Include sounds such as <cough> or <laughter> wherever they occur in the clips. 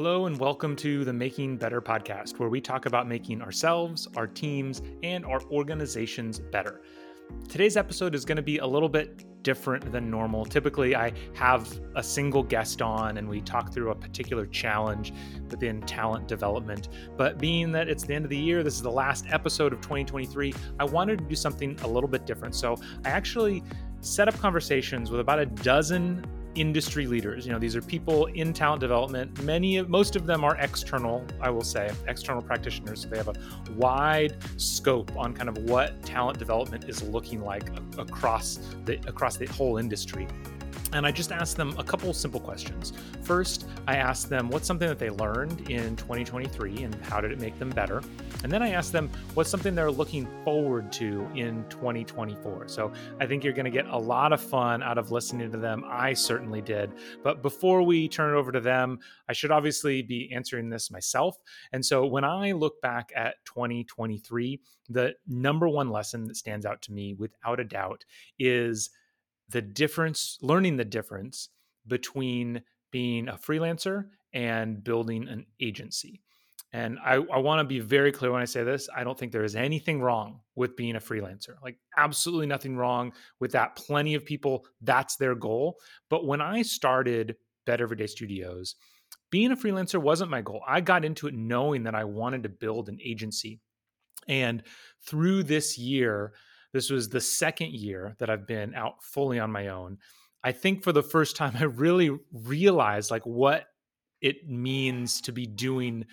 Hello, and welcome to the Making Better podcast, where we talk about making ourselves, our teams, and our organizations better. Today's episode is going to be a little bit different than normal. Typically, I have a single guest on and we talk through a particular challenge within talent development. But being that it's the end of the year, this is the last episode of 2023, I wanted to do something a little bit different. So I actually set up conversations with about a dozen industry leaders. You know, these are people in talent development. Many, of most of them are external, I will say, external practitioners. So they have a wide scope on kind of what talent development is looking like across the across the whole industry. And I just asked them a couple simple questions. First, I asked them what's something that they learned in 2023 and how did it make them better? And then I asked them what's something they're looking forward to in 2024. So I think you're going to get a lot of fun out of listening to them. I certainly did. But before we turn it over to them, I should obviously be answering this myself. And so when I look back at 2023, the number one lesson that stands out to me without a doubt is the difference, learning the difference between being a freelancer and building an agency. And I, I want to be very clear when I say this. I don't think there is anything wrong with being a freelancer. Like, absolutely nothing wrong with that. Plenty of people, that's their goal. But when I started Better Everyday Studios, being a freelancer wasn't my goal. I got into it knowing that I wanted to build an agency. And through this year, this was the second year that I've been out fully on my own. I think for the first time, <laughs> I really realized like what it means to be doing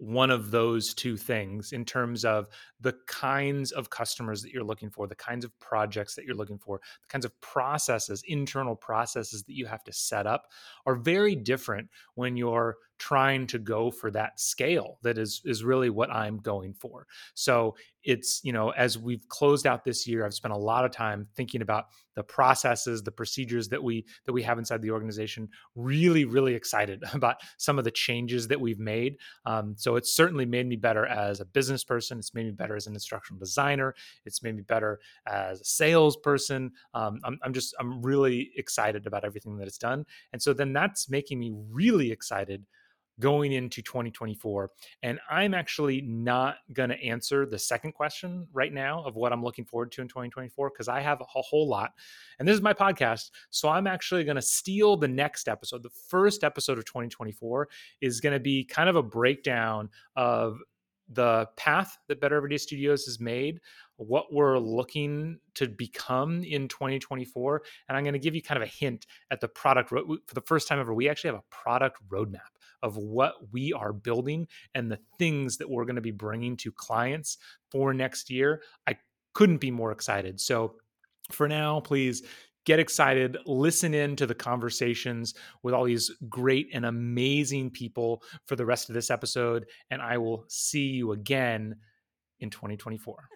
one of those two things in terms of the kinds of customers that you're looking for, the kinds of projects that you're looking for, the kinds of processes, internal processes that you have to set up are very different when you're trying to go for that scale that is is really what I'm going for. So it's, you know, as we've closed out this year, I've spent a lot of time thinking about the processes, the procedures that we that we have inside the organization. Really, really excited <laughs> about some of the changes that we've made. Um, so it's certainly made me better as a business person. It's made me better as an instructional designer. It's made me better as a salesperson. Um, I'm, I'm just I'm really excited about everything that it's done. And so then that's making me really excited going into 2024. And I'm actually not going to answer the second question right now of what I'm looking forward to in 2024 because I have a whole lot. And this is my podcast. So I'm actually going to steal the next episode. The first episode of 2024 is going to be kind of a breakdown of the path that Better Everyday Studios has made, what we're looking to become in 2024. And I'm going to give you kind of a hint at the product. Ro- for the first time ever, we actually have a product roadmap of what we are building and the things that we're going to be bringing to clients for next year. I couldn't be more excited. So for now, please get excited, listen in to the conversations with all these great and amazing people for the rest of this episode. And I will see you again in 2024.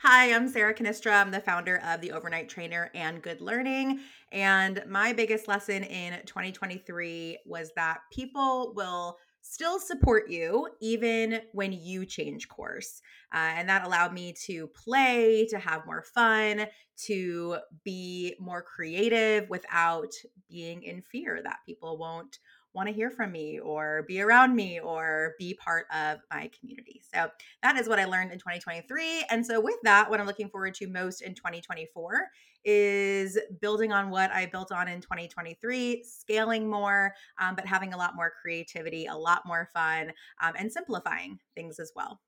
Hi, I'm Sarah Cannistra. I'm the founder of the Overnight Trainer and Good Learning. And my biggest lesson in 2023 was that people will still support you even when you change course. Uh, and that allowed me to play, to have more fun, to be more creative without being in fear that people won't want to hear from me or be around me or be part of my community. So that is what I learned in 2023. And so with that, what I'm looking forward to most in 2024 is building on what I built on in 2023, scaling more, um, but having a lot more creativity, a lot more fun, um, and simplifying things as well.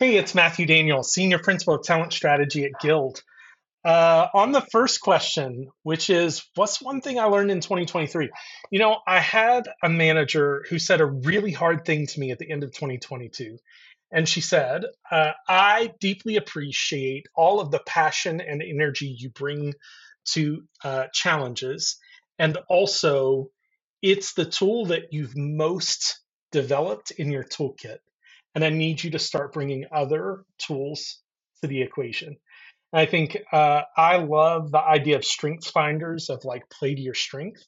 Hey, it's Matthew Daniel, Senior Principal of Talent Strategy at Guild. Uh, on the first question, which is what's one thing I learned in 2023? You know, I had a manager who said a really hard thing to me at the end of 2022. And she said, uh, I deeply appreciate all of the passion and energy you bring to uh, challenges. And also, it's the tool that you've most developed in your toolkit. And I need you to start bringing other tools to the equation. I think uh, I love the idea of strengths finders of like play to your strength.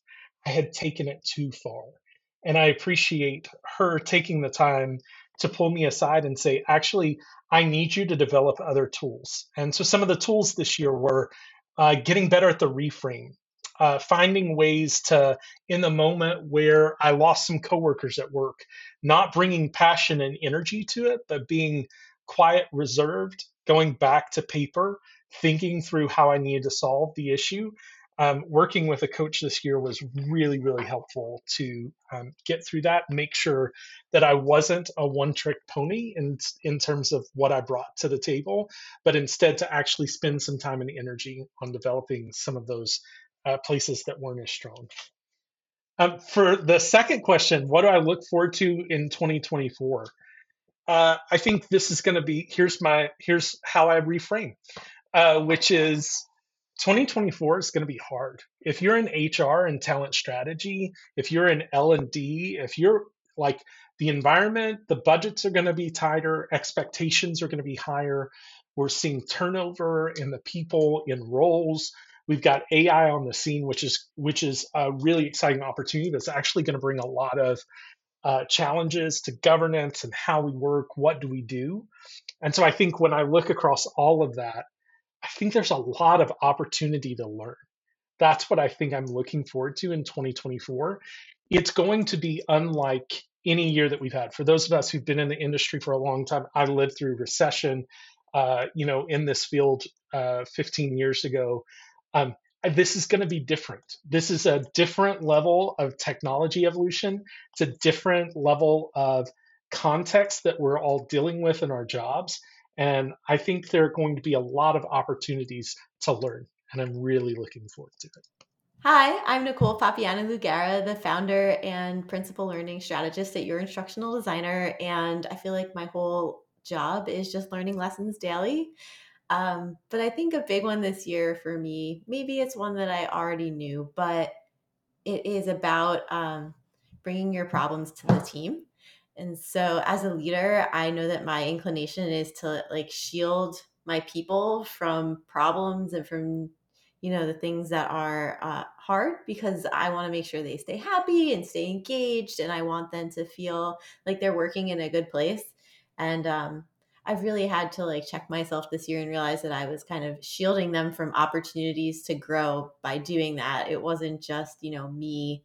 I had taken it too far. And I appreciate her taking the time to pull me aside and say, actually, I need you to develop other tools. And so some of the tools this year were uh, getting better at the reframe. uh, finding ways to, in the moment where I lost some coworkers at work, not bringing passion and energy to it, but being quiet, reserved, going back to paper, thinking through how I needed to solve the issue. Um, working with a coach this year was really, really helpful to um, get through that, make sure that I wasn't a one trick pony in, in terms of what I brought to the table, but instead to actually spend some time and energy on developing some of those uh, places that weren't as strong. Um, for the second question, what do I look forward to in 2024? Uh, I think this is going to be here's my here's how I reframe, uh, which is 2024 is going to be hard. If you're in HR and talent strategy, if you're in L and D, if you're like the environment, the budgets are going to be tighter, expectations are going to be higher. We're seeing turnover in the people in roles. We've got AI on the scene, which is which is a really exciting opportunity that's actually going to bring a lot of uh, challenges to governance and how we work. What do we do? And so I think when I look across all of that, I think there's a lot of opportunity to learn. That's what I think I'm looking forward to in 2024. It's going to be unlike any year that we've had. For those of us who've been in the industry for a long time, I lived through recession, uh, you know, in this field uh, 15 years ago. Um, this is going to be different. This is a different level of technology evolution. It's a different level of context that we're all dealing with in our jobs. And I think there are going to be a lot of opportunities to learn. And I'm really looking forward to it. Hi, I'm Nicole Papaioannou Lugara, the founder and principal learning strategist at Your Instructional Designer. And I feel like my whole job is just learning lessons daily. Um, but I think a big one this year for me, maybe it's one that I already knew, but it is about um, bringing your problems to the team. And so as a leader, I know that my inclination is to like shield my people from problems and from you know the things that are uh, hard because i want to make sure they stay happy and stay engaged and i want them to feel like they're working in a good place and um, I've really had to like check myself this year and realize that I was kind of shielding them from opportunities to grow by doing that. It wasn't just, you know, me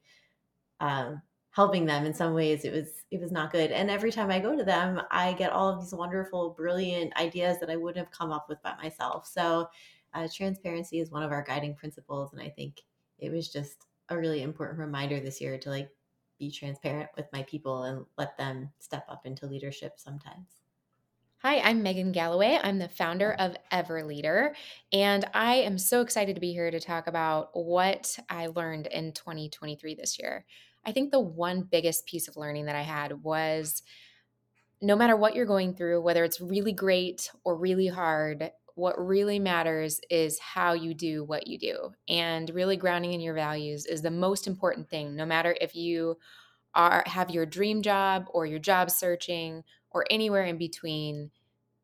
um, helping them in some ways. It was it was not good. And every time I go to them, I get all of these wonderful, brilliant ideas that I wouldn't have come up with by myself. So uh, transparency is one of our guiding principles, and I think it was just a really important reminder this year to like be transparent with my people and let them step up into leadership sometimes. Hi, I'm Megan Galloway. I'm the founder of Everleader, and I am so excited to be here to talk about what I learned in 2023 this year. I think the one biggest piece of learning that I had was no matter what you're going through, whether it's really great or really hard, what really matters is how you do what you do. And really grounding in your values is the most important thing, no matter if you are have your dream job or your job searching or anywhere in between,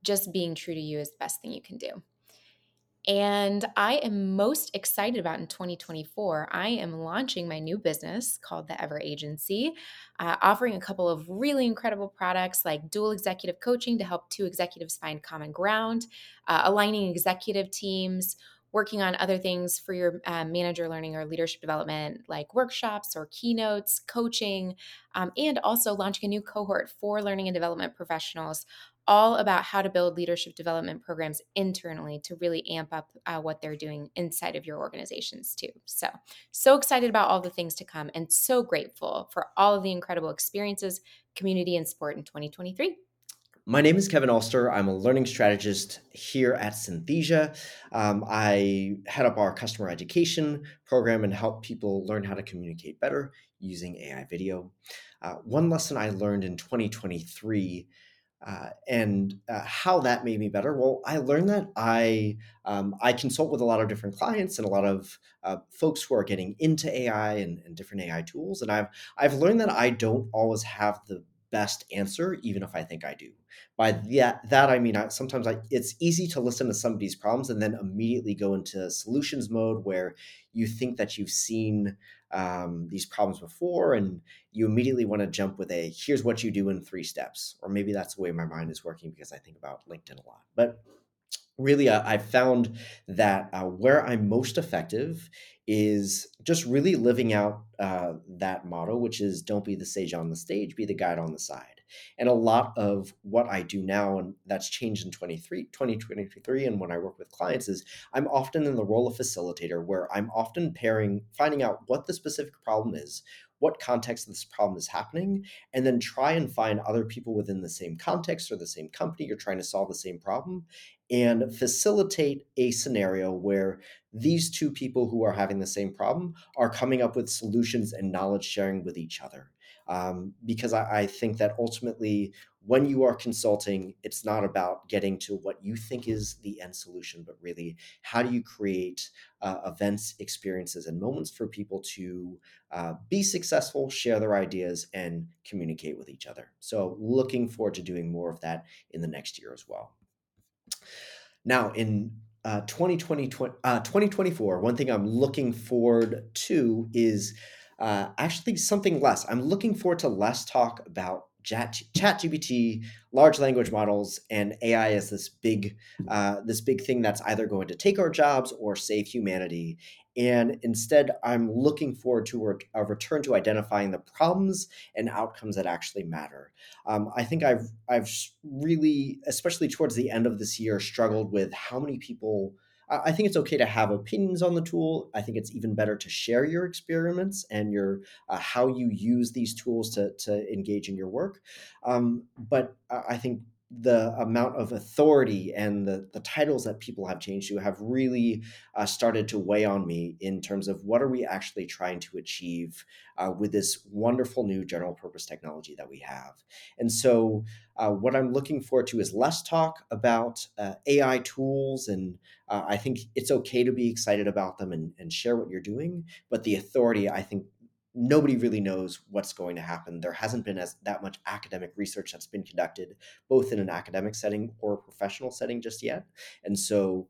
just being true to you is the best thing you can do. And I am most excited about in 2024. I am launching my new business called the Ever Agency, uh, offering a couple of really incredible products like dual executive coaching to help two executives find common ground, uh, aligning executive teams working on other things for your uh, manager learning or leadership development, like workshops or keynotes, coaching, um, and also launching a new cohort for learning and development professionals, all about how to build leadership development programs internally to really amp up uh, what they're doing inside of your organizations, too. So, so excited about all the things to come and so grateful for all of the incredible experiences, community, and sport in 2023. My name is Kevin Alster. I'm a learning strategist here at Synthesia. Um, I head up our customer education program and help people learn how to communicate better using AI video. Uh, one lesson I learned in 2023 uh, and uh, how that made me better. Well, I learned that I um, I consult with a lot of different clients and a lot of uh, folks who are getting into AI and, and, different AI tools, and I've I've learned that I don't always have the best answer, even if I think I do. By that, that I mean, I, sometimes I, it's easy to listen to somebody's problems and then immediately go into solutions mode where you think that you've seen um, these problems before and you immediately want to jump with a here's what you do in three steps. Or maybe that's the way my mind is working because I think about LinkedIn a lot. But really, uh, I've found that uh, where I'm most effective is just really living out uh, that motto, which is don't be the sage on the stage, be the guide on the side. And a lot of what I do now, and that's changed in 23, 2023, and when I work with clients, is I'm often in the role of facilitator where I'm often pairing, finding out what the specific problem is, what context this problem is happening, and then try and find other people within the same context or the same company you're trying to solve the same problem and facilitate a scenario where these two people who are having the same problem are coming up with solutions and knowledge sharing with each other. Um, because I, I, think that ultimately, when you are consulting, it's not about getting to what you think is the end solution, but really how do you create uh, events, experiences, and moments for people to uh, be successful, share their ideas, and communicate with each other. So, looking forward to doing more of that in the next year as well. Now, in uh, 2020, uh, 2024, one thing I'm looking forward to is uh, actually something less. I'm looking forward to less talk about chat, gpt large language models and ai as this big uh, this big thing that's either going to take our jobs or save humanity and instead, I'm looking forward to a return to identifying the problems and outcomes that actually matter. Um, I think I've I've really, especially towards the end of this year, struggled with how many people. I think it's okay to have opinions on the tool. I think it's even better to share your experiments and your uh, how you use these tools to to engage in your work. Um, but I think the amount of authority and the, the titles that people have changed to have really uh, started to weigh on me in terms of what are we actually trying to achieve uh, with this wonderful new general purpose technology that we have. And so uh, what i'm looking forward to is less talk about uh, ai tools and uh, i think it's okay to be excited about them and, and share what you're doing but the authority i think nobody really knows what's going to happen. There hasn't been as that much academic research that's been conducted, both in an academic setting or a professional setting just yet. And so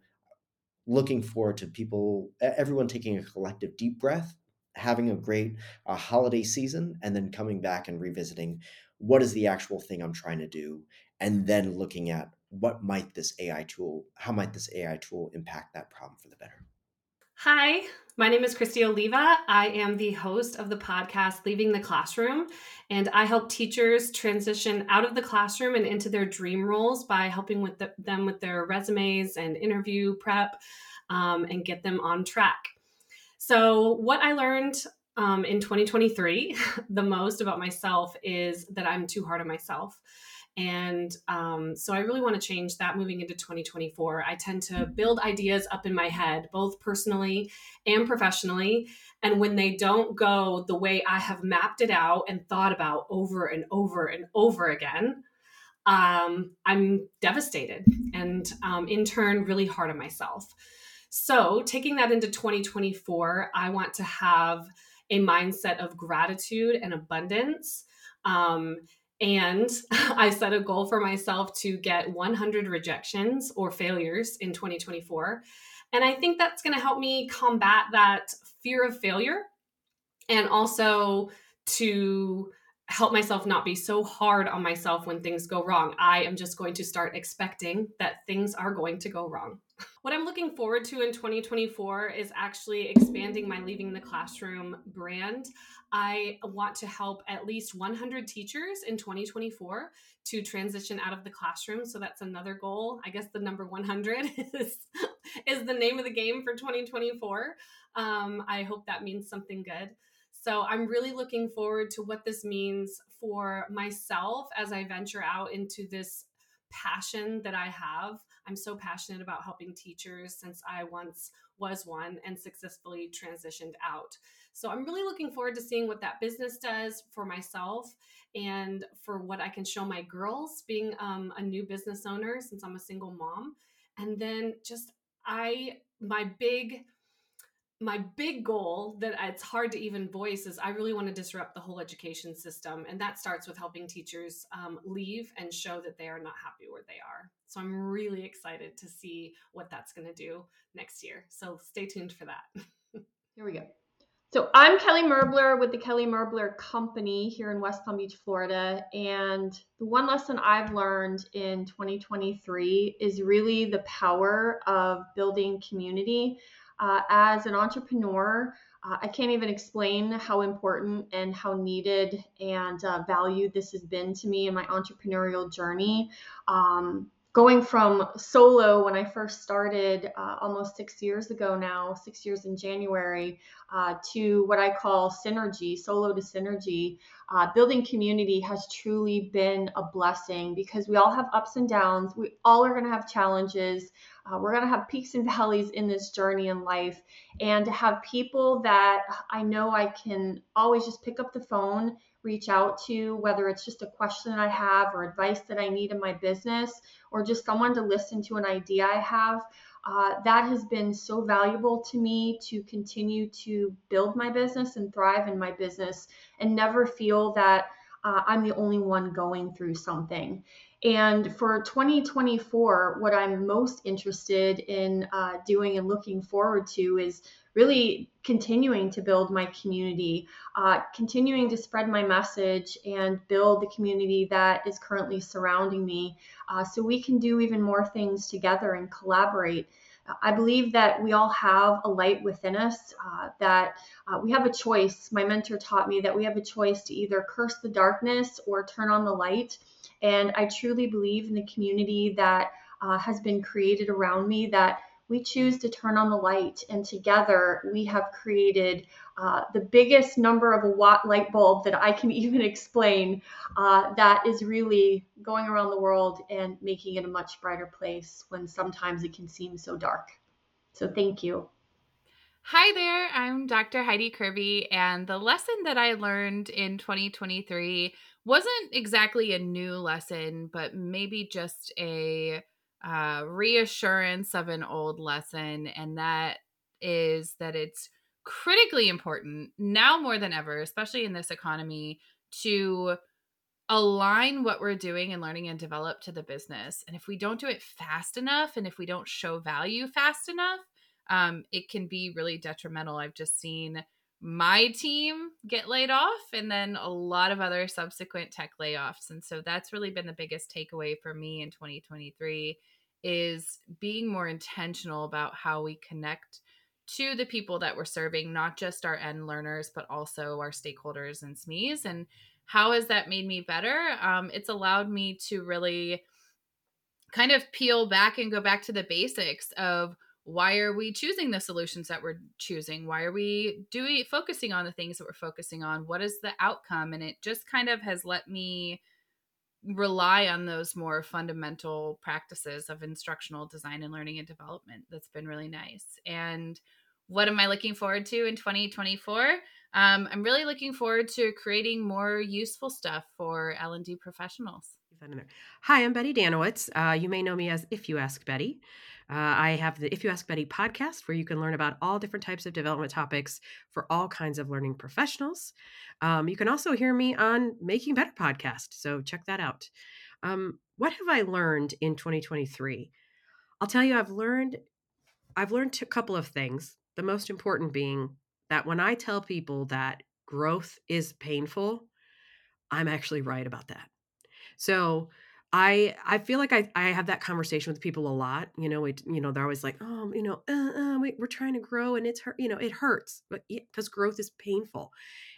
looking forward to people everyone taking a collective deep breath having a great uh, holiday season and then coming back and revisiting what is the actual thing i'm trying to do and then looking at what might this ai tool how might this ai tool impact that problem for the better Hi, my name is Christy Oliva. I am the host of the podcast Leaving the Classroom, and I help teachers transition out of the classroom and into their dream roles by helping with the, them with their resumes and interview prep um, and get them on track. So, what I learned um, in 2023 <laughs> the most about myself is that I'm too hard on myself. And um, so I really want to change that moving into 2024. I tend to build ideas up in my head, both personally and professionally. And when they don't go the way I have mapped it out and thought about over and over and over again, um, I'm devastated and um, in turn, really hard on myself. So, taking that into 2024, I want to have a mindset of gratitude and abundance. Um, and <laughs> I set a goal for myself to get 100 rejections or failures in 2024. And I think that's going to help me combat that fear of failure and also to help myself not be so hard on myself when things go wrong. I am just going to start expecting that things are going to go wrong. What I'm looking forward to in 2024 is actually expanding my Leaving the Classroom brand. I want to help at least 100 teachers in 2024 to transition out of the classroom. So that's another goal. I guess the number 100 <laughs> is, is the name of the game for 2024. Um, I hope that means something good. So I'm really looking forward to what this means for myself as I venture out into this passion that I have. I'm so passionate about helping teachers since I once was one and successfully transitioned out. So I'm really looking forward to seeing what that business does for myself and for what I can show my girls being um, a new business owner since I'm a single mom. And then just I, my big, my big goal that it's hard to even voice is I really want to disrupt the whole education system. And that starts with helping teachers um, leave and show that they are not happy where they are. So I'm really excited to see what that's going to do next year. So stay tuned for that. <laughs> Here we go. So I'm Kelly Merbler with the Kelly Merbler Company here in West Palm Beach, Florida. And the one lesson I've learned in 2023 is really the power of building community. Uh, as an entrepreneur, uh, I can't even explain how important and how needed and uh, valued this has been to me in my entrepreneurial journey. Um, going from solo when I first started uh, almost six years ago now, six years in January, uh, to what I call synergy, solo to synergy. Uh, building community has truly been a blessing because we all have ups and downs. We all are going to have challenges. Uh, we're going to have peaks and <laughs> valleys in this journey in life. And to have people that I know I can always just pick up the phone reach out to, whether it's just a question I have or advice that I need in my business, or just someone to listen to an idea I have. Uh, that has been so valuable to me to continue to build my business and thrive in my business and never feel that uh, I'm the only one going through something. And for 2024, what I'm most interested in uh, doing and looking forward to is really continuing to build my community, uh, continuing to spread my message and build the community that is currently surrounding me uh, so we can do even more things together and collaborate. I believe that we all have a light within us, uh, that uh, we have a choice. My mentor taught me that we have a choice to either curse the darkness or turn on the light. And I truly believe in the community that uh, has been created around me that we choose to turn on the light, and together we have created uh, the biggest number of watt light bulb that I can <laughs> even explain uh, that is really going around the world and making it a much brighter place when sometimes it can seem so dark. So, thank you. Hi there, I'm Dr. Heidi Kirby, and the lesson that I learned in 2023 wasn't exactly a new lesson, but maybe just a uh, reassurance of an old lesson, and that is that it's critically important now more than ever, especially in this economy, to align what we're doing and learning and develop to the business. And if we don't do it fast enough, and if we don't show value fast enough, um, it can be really detrimental. I've just seen my team get laid off and then a lot of other subsequent tech layoffs and so that's really been the biggest takeaway for me in 2023 is being more intentional about how we connect to the people that we're serving, not just our end learners, but also our stakeholders and SMEs. And how has that made me better? Um, it's allowed me to really kind of peel back and go back to the basics of why are we choosing the solutions that we're choosing? Why are we doing focusing on the things that we're focusing on? What is the outcome? And it just kind of has let me rely on those more fundamental practices of instructional design and learning and development. That's been really nice. And what am i looking forward to in 2024 um, i'm really looking forward to creating more useful stuff for l&d professionals. Hi i'm betty Dannewitz. Uh, you may know me as if you ask betty uh, I have the If You Ask Betty podcast where you can learn about all different types of development topics for all kinds of learning professionals. Um, you can also hear me on Making Better podcast. So check that out. Um, what have I learned in 2023? I'll tell you, I've learned I've learned a couple of things. The most important being that when I tell people that growth is painful, I'm actually right about that. So I I feel like I I have that conversation with people a lot. You know, we you know they're always like, oh, you know, uh, uh, we, we're trying to grow and it's hurt. You know, it hurts, but because growth is painful.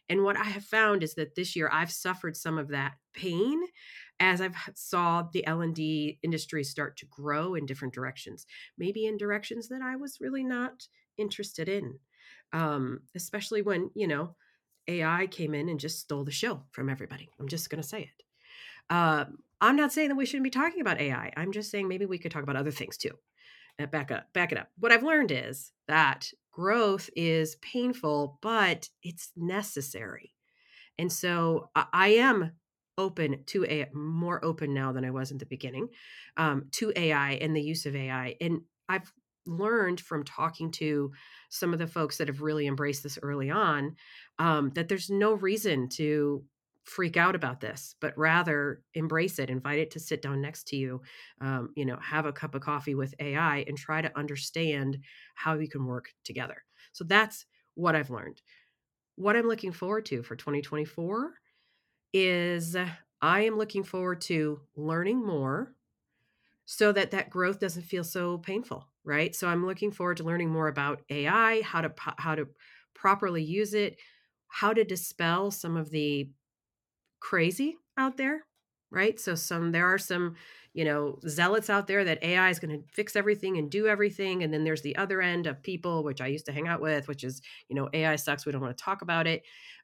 And what I have found is that this year I've suffered some of that pain as I've saw the L and D industry start to grow in different directions, maybe in directions that I was really not interested in. Um, especially when you know AI came in and just stole the show from everybody. I'm just going to say it. Um, I'm not saying that we shouldn't be talking about AI. I'm just saying maybe we could talk about other things too. Uh, back up, back it up. What I've learned is that growth is painful, but it's necessary. And so I, am open to a more open now than I was in the beginning um, to AI and the use of AI. And I've learned from talking to some of the folks that have really embraced this early on um, that there's no reason to freak out about this, but rather embrace it, invite it to sit down next to you, um, you know, have a cup of coffee with AI and try to understand how you can work together. So that's what I've learned. what I'm looking forward to for 2024 is I am looking forward to learning more so that that growth doesn't feel so painful, right? So I'm looking forward to learning more about AI, how to how to properly use it, how to dispel some of the crazy out there, right? So some there are some, you know, zealots out there that AI is going to fix everything and do everything and then there's the other end of people which I used to hang out with, which is, you know, AI sucks, we don't want to talk about it.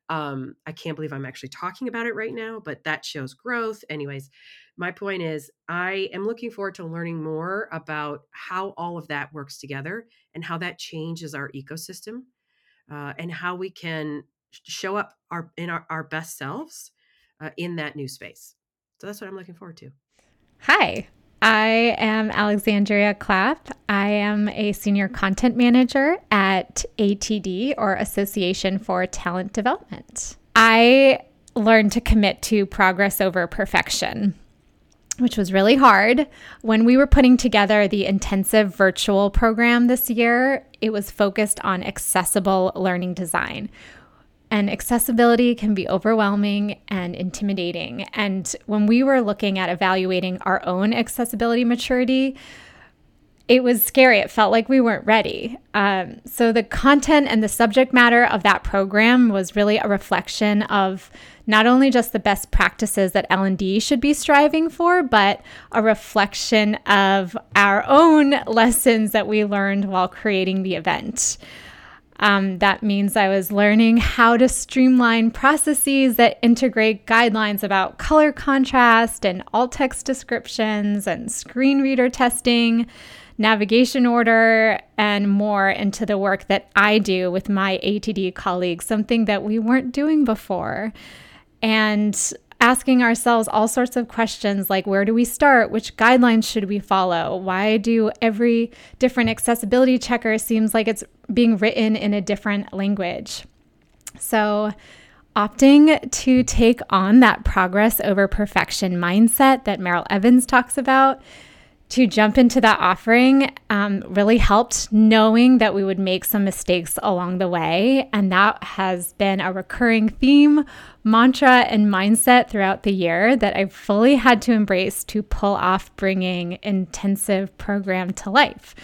Um I can't believe I'm actually talking about it right now, but that shows growth. Anyways, my point is I am looking forward to learning more about how all of that works together and how that changes our ecosystem uh, and how we can show up our in our, our best selves uh, in that new space. So that's what I'm looking forward to. Hi, I am Alexandria Clapp. I am a senior content manager at ATD or Association for Talent Development. I learned to commit to progress over perfection, which was really hard. When we were putting together the intensive virtual program this year, it was focused on accessible learning design and accessibility can be overwhelming and intimidating. And when we were looking at evaluating our own accessibility maturity, it was scary. It felt like we weren't ready. Um, so the content and the subject matter of that program was really a reflection of not only just the best practices that L&D should be striving for, but a reflection of our own <laughs> lessons that we learned while creating the event. Um, that means I was learning how to streamline processes that integrate guidelines about color contrast and alt text descriptions and screen reader testing, navigation order, and more into the work that I do with my ATD colleagues, something that we weren't doing before. And asking ourselves all sorts of questions like where do we start? Which guidelines should we follow? Why do every different accessibility checker seems like it's being written in a different language? So, opting to take on that progress over perfection mindset that Meryl Evans talks about to jump into that offering um, really helped knowing that we would make some mistakes along the way. And that has been a recurring theme, mantra, and mindset throughout the year that I fully had to embrace to pull off bringing intensive program to life.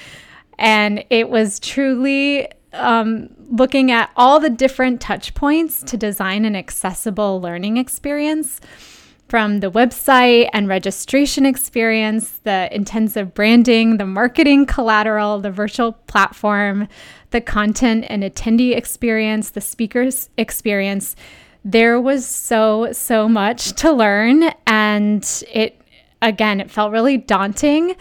And it was truly um, looking at all the different touch points to design an accessible learning experience from the website and registration experience, the intensive branding, the marketing collateral, the virtual platform, the content and attendee experience, the speakers experience. There was so, so much to learn. And it, again, it felt really daunting.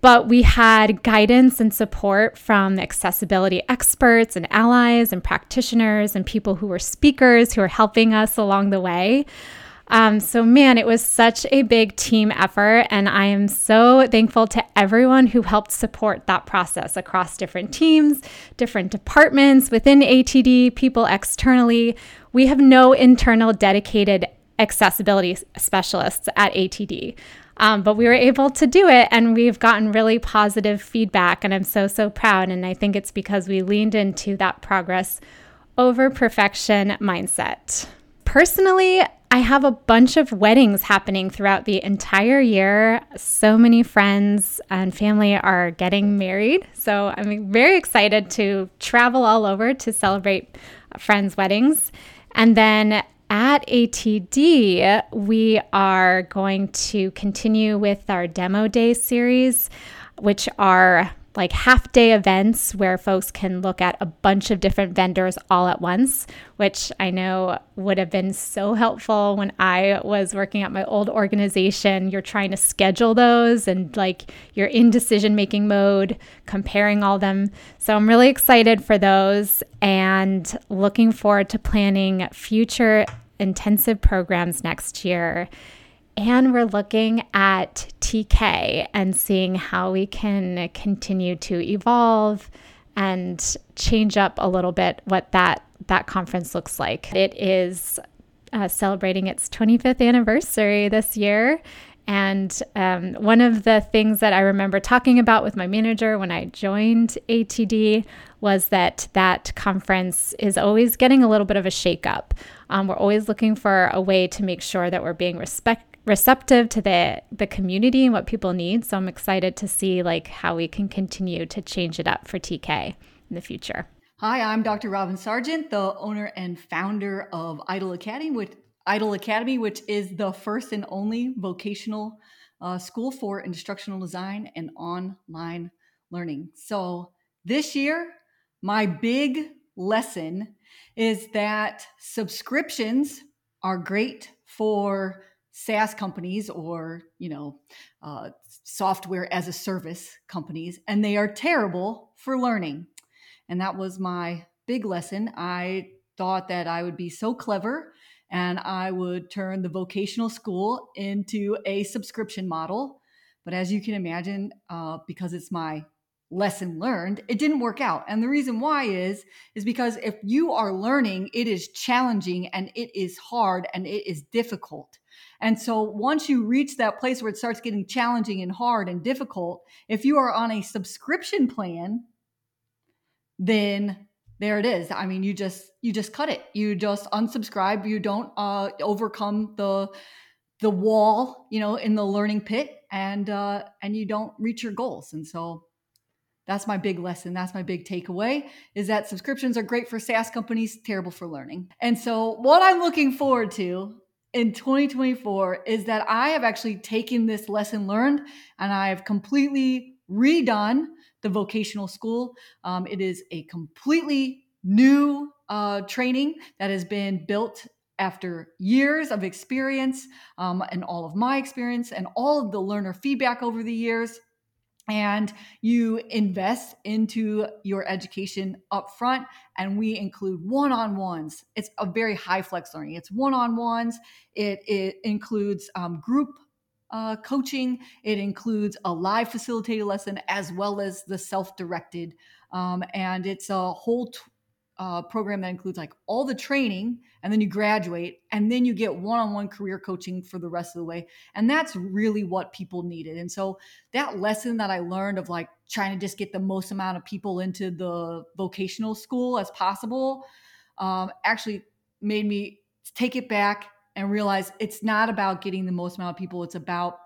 But we had guidance and support from accessibility experts and allies and practitioners and people who were speakers who were helping us along the way. Um, so, man, it was such a big team effort. And I am so thankful to everyone who helped support that process across different teams, different departments within ATD, people externally. We have no internal dedicated accessibility specialists at ATD. Um, but we were able to do it and we've gotten really positive feedback. And I'm so, so proud. And I think it's because we leaned into that progress over perfection mindset. Personally, I have a bunch of weddings happening throughout the entire year. So many friends and family are getting married. So I'm very excited to travel all over to celebrate friends' weddings. And then at ATD, we are going to continue with our demo day series, which are like half day events where folks can look at a bunch of different vendors all at once, which I know would have been so helpful when I was working at my old organization. You're trying to schedule those and like you're in decision making mode, comparing all them. So I'm really excited for those and looking forward to planning future intensive programs next year. And we're looking at TK and seeing how we can continue to evolve and change up a little bit what that that conference looks like. It is uh, celebrating its 25th anniversary this year, And um, one of the things that I remember talking about with my manager when I joined ATD was that that conference is always getting a little bit of a shakeup. Um, we're always looking for a way to make sure that we're being respect receptive to the the community and what people need. So I'm excited to see like how we can continue to change it up for TK in the future. Hi, I'm Dr. Robin Sargent, the owner and founder of IDOL Academy, which IDOL Academy, which is the first and only vocational uh, school for instructional design and online learning. So this year, my big lesson is that subscriptions are great for SaaS companies or you know uh, software as a service companies, and they are terrible for learning. And that was my big lesson. I thought that I would be so clever and I would turn the vocational school into a subscription model. But as you can imagine, uh, because it's my lesson learned, it didn't work out. And the reason why is is because if you are learning, it is challenging and it is hard and it is difficult. And so once you reach that place where it starts getting challenging and hard and difficult, if you are on a subscription plan, then there it is. I mean you just you just cut it. You just unsubscribe. You don't uh overcome the the wall you know in the learning pit and uh and you don't reach your goals. And so that's my big lesson. That's my big takeaway is that subscriptions are great for saas companies terrible for learning. And so what i'm looking forward to in 2024 is that i have actually taken this lesson learned and i have completely redone the vocational school. Um, it is a completely new uh, training that has been built after years of experience um, and all of my experience and all of the learner feedback over the years and you invest into your education up front and we include one-on-ones it's a very high flex learning it's one-on-ones it, it includes um, group uh, coaching. It includes a live facilitated lesson as well as the self directed. Um, and it's a whole t- uh, program that includes like all the training and then you graduate and then you get one-on-one career coaching for the rest of the way and that's really what people needed and so that lesson that i learned of like trying to just get the most amount of people into the vocational school as possible um, actually made me take it back and realize it's not about getting the most amount of people. It's about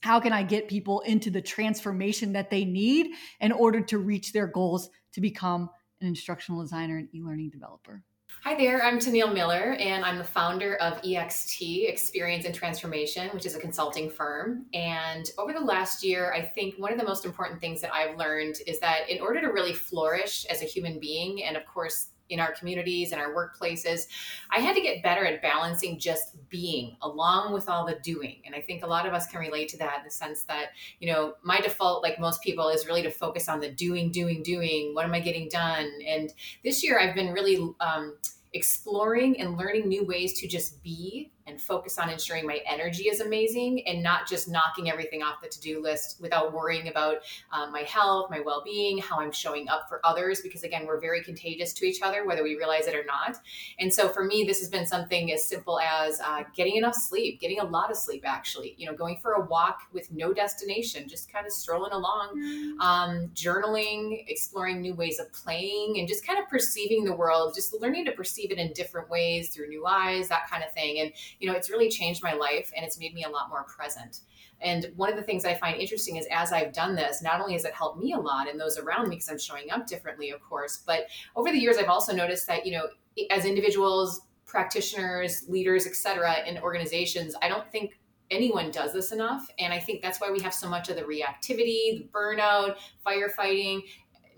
how can I get people into the transformation that they need in order to reach their goals to become an instructional designer and e learning developer. Hi there, I'm Tennille Miller, and I'm the founder of EXT, Experience and Transformation, which is a consulting firm. And over the last year, I think one of the most important things that I've learned is that in order to really flourish as a human being, and of course, in our communities and our workplaces, I had to get better at balancing just being along with all the doing. And I think a lot of us can relate to that in the sense that, you know, my default, like most people, is really to focus on the doing, doing, doing. What am I getting done? And this year I've been really, um, exploring and learning new ways to just be and focus on ensuring my energy is amazing and not just knocking everything off the to-do list without worrying about um, my health my well-being how i'm showing up for others because again we're very contagious to each other whether we realize it or not and so for me this has been something as simple as uh, getting enough sleep getting a lot of sleep actually you know going for a walk with no destination just kind of strolling along mm. um, journaling exploring new ways of playing and just kind of perceiving the world just learning to perceive it in different ways through new eyes that kind of thing and you know, it's really changed my life and it's made me a lot more present. And one of the things I find interesting is as I've done this, not only has it helped me a lot and those around me because I'm showing up differently, of course, but over the years, I've also noticed that, you know, as individuals, practitioners, leaders, et cetera, in organizations, I don't think anyone does this enough. And I think that's why we have so much of the reactivity, the burnout, firefighting,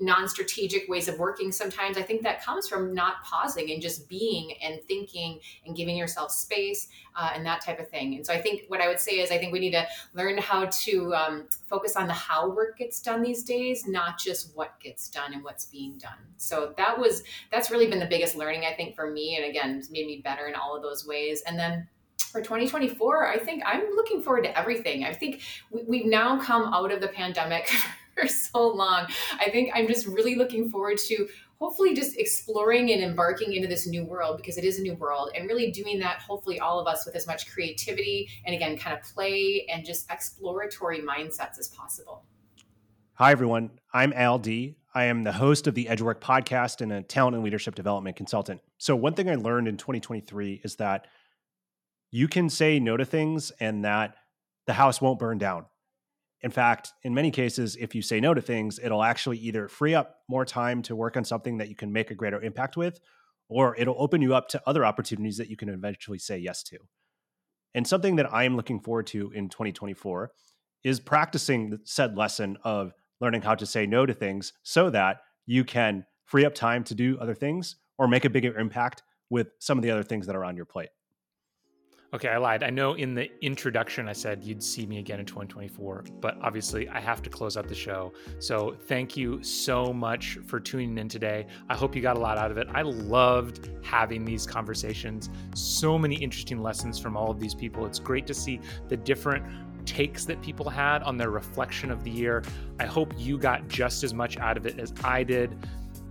non-strategic ways of working sometimes i think that comes from not pausing and just being and thinking and giving yourself space uh, and that type of thing. And so i think what i would say is i think we need to learn how to um, focus on the how work gets done these days not just what gets done and what's being done. So that was that's really been the biggest learning i think for me and again it's made me better in all of those ways. And then for 2024 i think i'm looking forward to everything. I think we, have now come out of the pandemic <laughs> for so long. I think I'm just really looking forward to hopefully just exploring and embarking into this new world because it is a new world and really doing that hopefully all of us with as much creativity and again kind of play and just exploratory mindsets as possible. Hi everyone. I'm Al Dea. I am the host of the edgework podcast and a talent and leadership development consultant. So one thing i learned in 2023 is that you can say no to things and that the house won't burn down in fact, in many cases, if you say no to things, it'll actually either free up more time to work on something that you can make a greater impact with, or it'll open you up to other opportunities that you can eventually say yes to. And something that I am looking forward to in 2024 is practicing the said lesson of learning how to say no to things so that you can free up time to do other things or make a bigger impact with some of the other things that are on your plate. Okay, I lied. I know in the introduction I said you'd see me again in 2024, but obviously I have to close out the show. So thank you so much for tuning in today. I hope you got a lot out of it. I loved having these conversations. So many interesting lessons from all of these people. It's great to see the different takes that people had on their reflection of the year. I hope you got just as much out of it as I did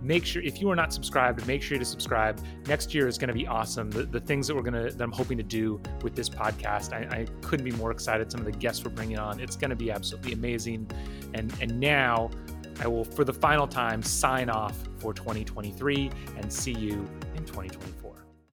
make sure if you are not subscribed make sure to subscribe. Next year is going to be awesome. The, the things that we're going to that i'm hoping to do with this podcast I, I couldn't be more excited. Some of the guests we're bringing on it's going to be absolutely amazing. And and now i will for the final time sign off for 2023 and see you in 2024